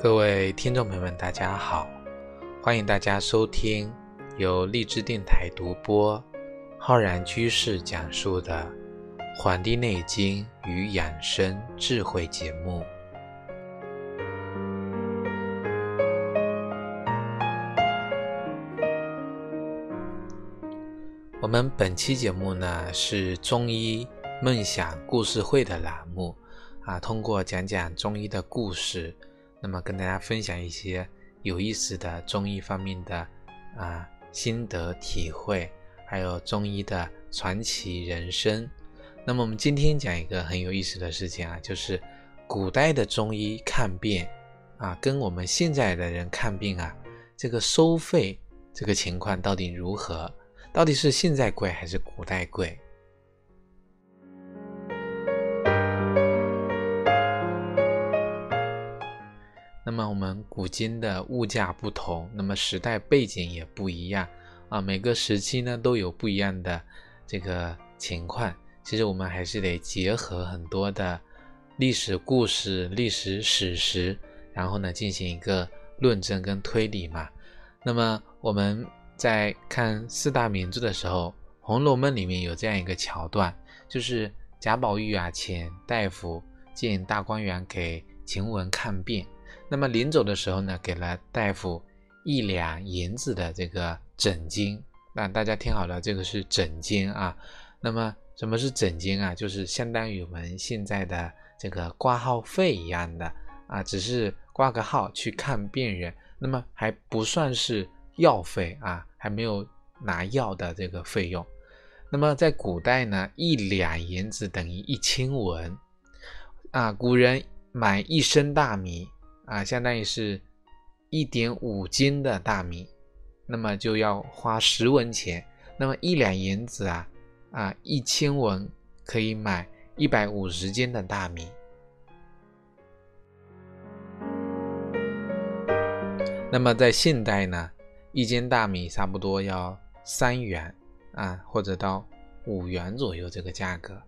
各位听众朋友们，大家好！欢迎大家收听由荔枝电台独播、浩然居士讲述的《黄帝内经与养生智慧》节目。我们本期节目呢是中医梦想故事会的栏目啊，通过讲讲中医的故事。那么跟大家分享一些有意思的中医方面的啊心得体会，还有中医的传奇人生。那么我们今天讲一个很有意思的事情啊，就是古代的中医看病啊，跟我们现在的人看病啊，这个收费这个情况到底如何？到底是现在贵还是古代贵？那么我们古今的物价不同，那么时代背景也不一样啊，每个时期呢都有不一样的这个情况。其实我们还是得结合很多的历史故事、历史史实，然后呢进行一个论证跟推理嘛。那么我们在看四大名著的时候，《红楼梦》里面有这样一个桥段，就是贾宝玉啊请大夫进大观园给晴雯看病。那么临走的时候呢，给了大夫一两银子的这个诊金。那大家听好了，这个是诊金啊。那么什么是诊金啊？就是相当于我们现在的这个挂号费一样的啊，只是挂个号去看病人，那么还不算是药费啊，还没有拿药的这个费用。那么在古代呢，一两银子等于一千文啊。古人买一升大米。啊，相当于是一点五斤的大米，那么就要花十文钱。那么一两银子啊，啊，一千文可以买一百五十斤的大米。那么在现代呢，一斤大米差不多要三元啊，或者到五元左右这个价格。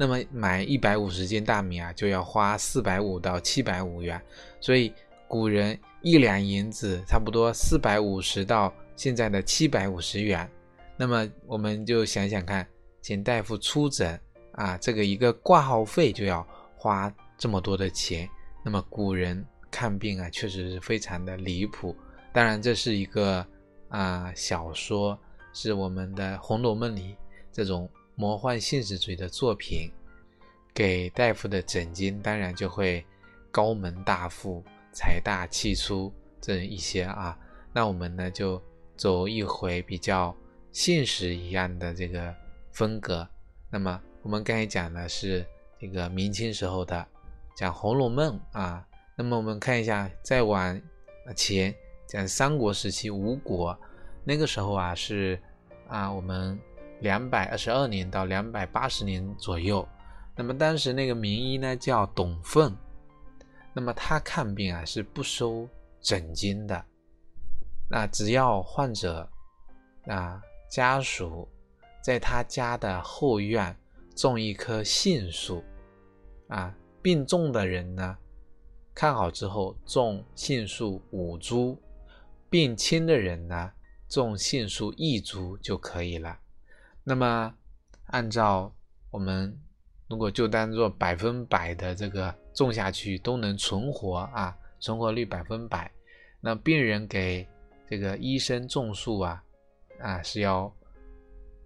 那么买一百五十斤大米啊，就要花四百五到七百五元，所以古人一两银子差不多四百五十到现在的七百五十元。那么我们就想想看，请大夫出诊啊，这个一个挂号费就要花这么多的钱。那么古人看病啊，确实是非常的离谱。当然，这是一个啊小说，是我们的《红楼梦》里这种。魔幻现实主义的作品，给大夫的诊金当然就会高门大富、财大气粗这一些啊。那我们呢就走一回比较现实一样的这个风格。那么我们刚才讲的是这个明清时候的讲《红楼梦》啊。那么我们看一下再往前讲三国时期吴国那个时候啊是啊我们。两百二十二年到两百八十年左右，那么当时那个名医呢叫董奉，那么他看病啊是不收诊金的，那只要患者啊家属在他家的后院种一棵杏树，啊病重的人呢看好之后种杏树五株，病轻的人呢种杏树一株就可以了。那么，按照我们如果就当做百分百的这个种下去都能存活啊，存活率百分百，那病人给这个医生种树啊，啊是要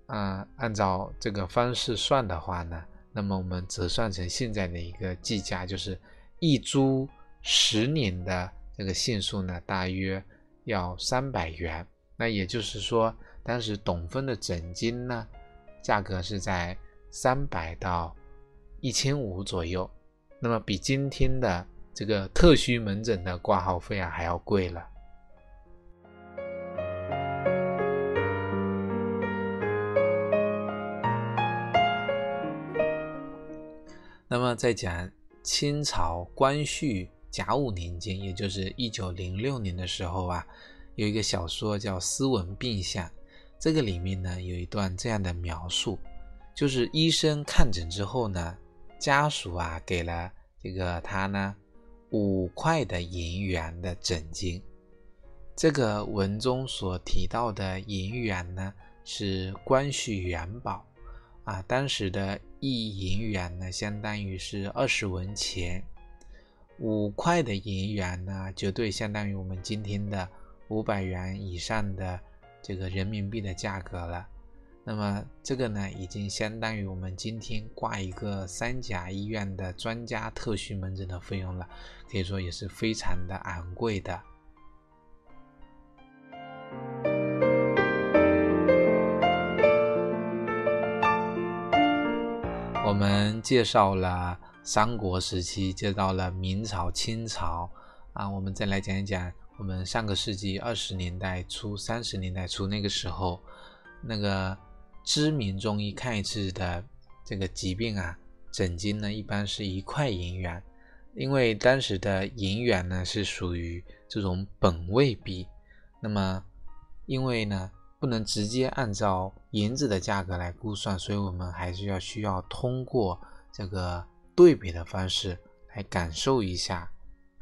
啊按照这个方式算的话呢，那么我们折算成现在的一个计价，就是一株十年的这个杏树呢，大约要三百元。那也就是说。当时董峰的诊金呢，价格是在三百到一千五左右，那么比今天的这个特需门诊的挂号费啊还要贵了。那么在讲清朝光绪甲午年间，也就是一九零六年的时候啊，有一个小说叫《斯文病相》。这个里面呢有一段这样的描述，就是医生看诊之后呢，家属啊给了这个他呢五块的银元的诊金。这个文中所提到的银元呢，是光绪元宝啊，当时的一银元呢，相当于是二十文钱。五块的银元呢，绝对相当于我们今天的五百元以上的这个人民币的价格了。那么这个呢，已经相当于我们今天挂一个三甲医院的专家特需门诊的费用了，可以说也是非常的昂贵的。我们介绍了三国时期，介绍了明朝、清朝啊，我们再来讲一讲我们上个世纪二十年代初、三十年代初那个时候那个。知名中医看一次的这个疾病啊，诊金呢一般是一块银元，因为当时的银元呢是属于这种本位币，那么因为呢不能直接按照银子的价格来估算，所以我们还是要需要通过这个对比的方式来感受一下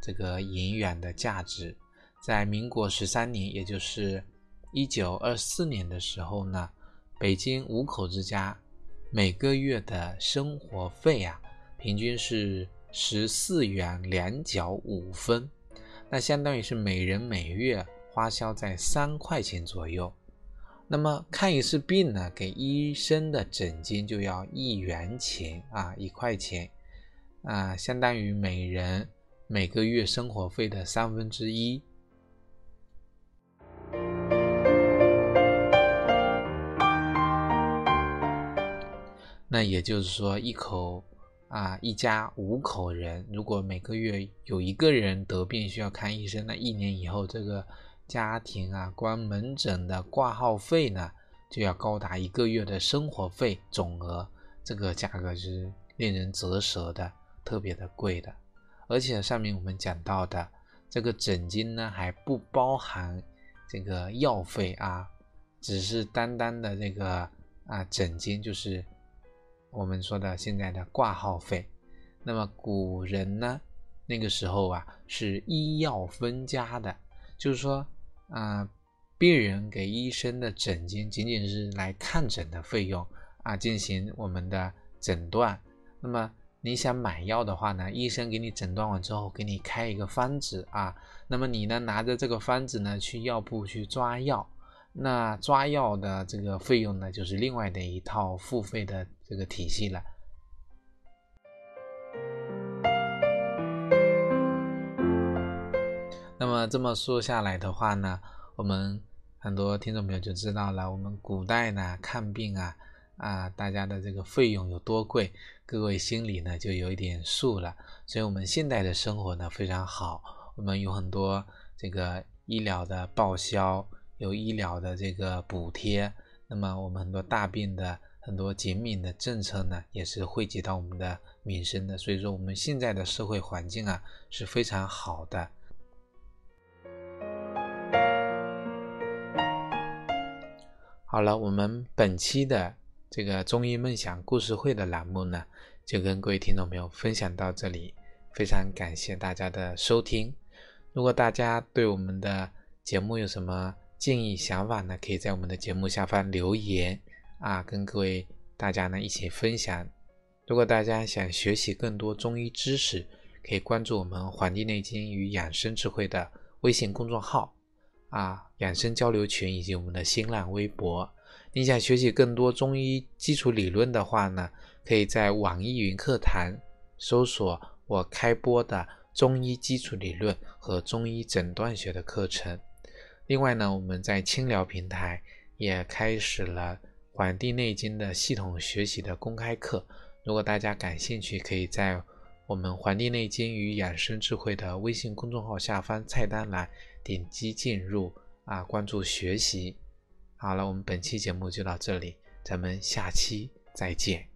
这个银元的价值。在民国十三年，也就是一九二四年的时候呢。北京五口之家每个月的生活费啊，平均是十四元两角五分，那相当于是每人每月花销在三块钱左右。那么看一次病呢，给医生的诊金就要一元钱啊，一块钱啊，相当于每人每个月生活费的三分之一。那也就是说，一口啊，一家五口人，如果每个月有一个人得病需要看医生，那一年以后，这个家庭啊，光门诊的挂号费呢，就要高达一个月的生活费总额，这个价格是令人啧舌的，特别的贵的。而且上面我们讲到的这个诊金呢，还不包含这个药费啊，只是单单的这个啊诊金就是。我们说的现在的挂号费，那么古人呢，那个时候啊是医药分家的，就是说，啊，病人给医生的诊金仅仅是来看诊的费用啊，进行我们的诊断。那么你想买药的话呢，医生给你诊断完之后，给你开一个方子啊，那么你呢拿着这个方子呢去药铺去抓药。那抓药的这个费用呢，就是另外的一套付费的这个体系了。那么这么说下来的话呢，我们很多听众朋友就知道了，我们古代呢看病啊啊，大家的这个费用有多贵，各位心里呢就有一点数了。所以，我们现代的生活呢非常好，我们有很多这个医疗的报销。有医疗的这个补贴，那么我们很多大病的很多减免的政策呢，也是惠及到我们的民生的。所以说，我们现在的社会环境啊是非常好的。好了，我们本期的这个中医梦想故事会的栏目呢，就跟各位听众朋友分享到这里，非常感谢大家的收听。如果大家对我们的节目有什么，建议想法呢，可以在我们的节目下方留言啊，跟各位大家呢一起分享。如果大家想学习更多中医知识，可以关注我们《黄帝内经与养生智慧》的微信公众号啊，养生交流群以及我们的新浪微博。你想学习更多中医基础理论的话呢，可以在网易云课堂搜索我开播的中医基础理论和中医诊断学的课程。另外呢，我们在清聊平台也开始了《黄帝内经》的系统学习的公开课。如果大家感兴趣，可以在我们《黄帝内经与养生智慧》的微信公众号下方菜单栏点击进入啊，关注学习。好了，我们本期节目就到这里，咱们下期再见。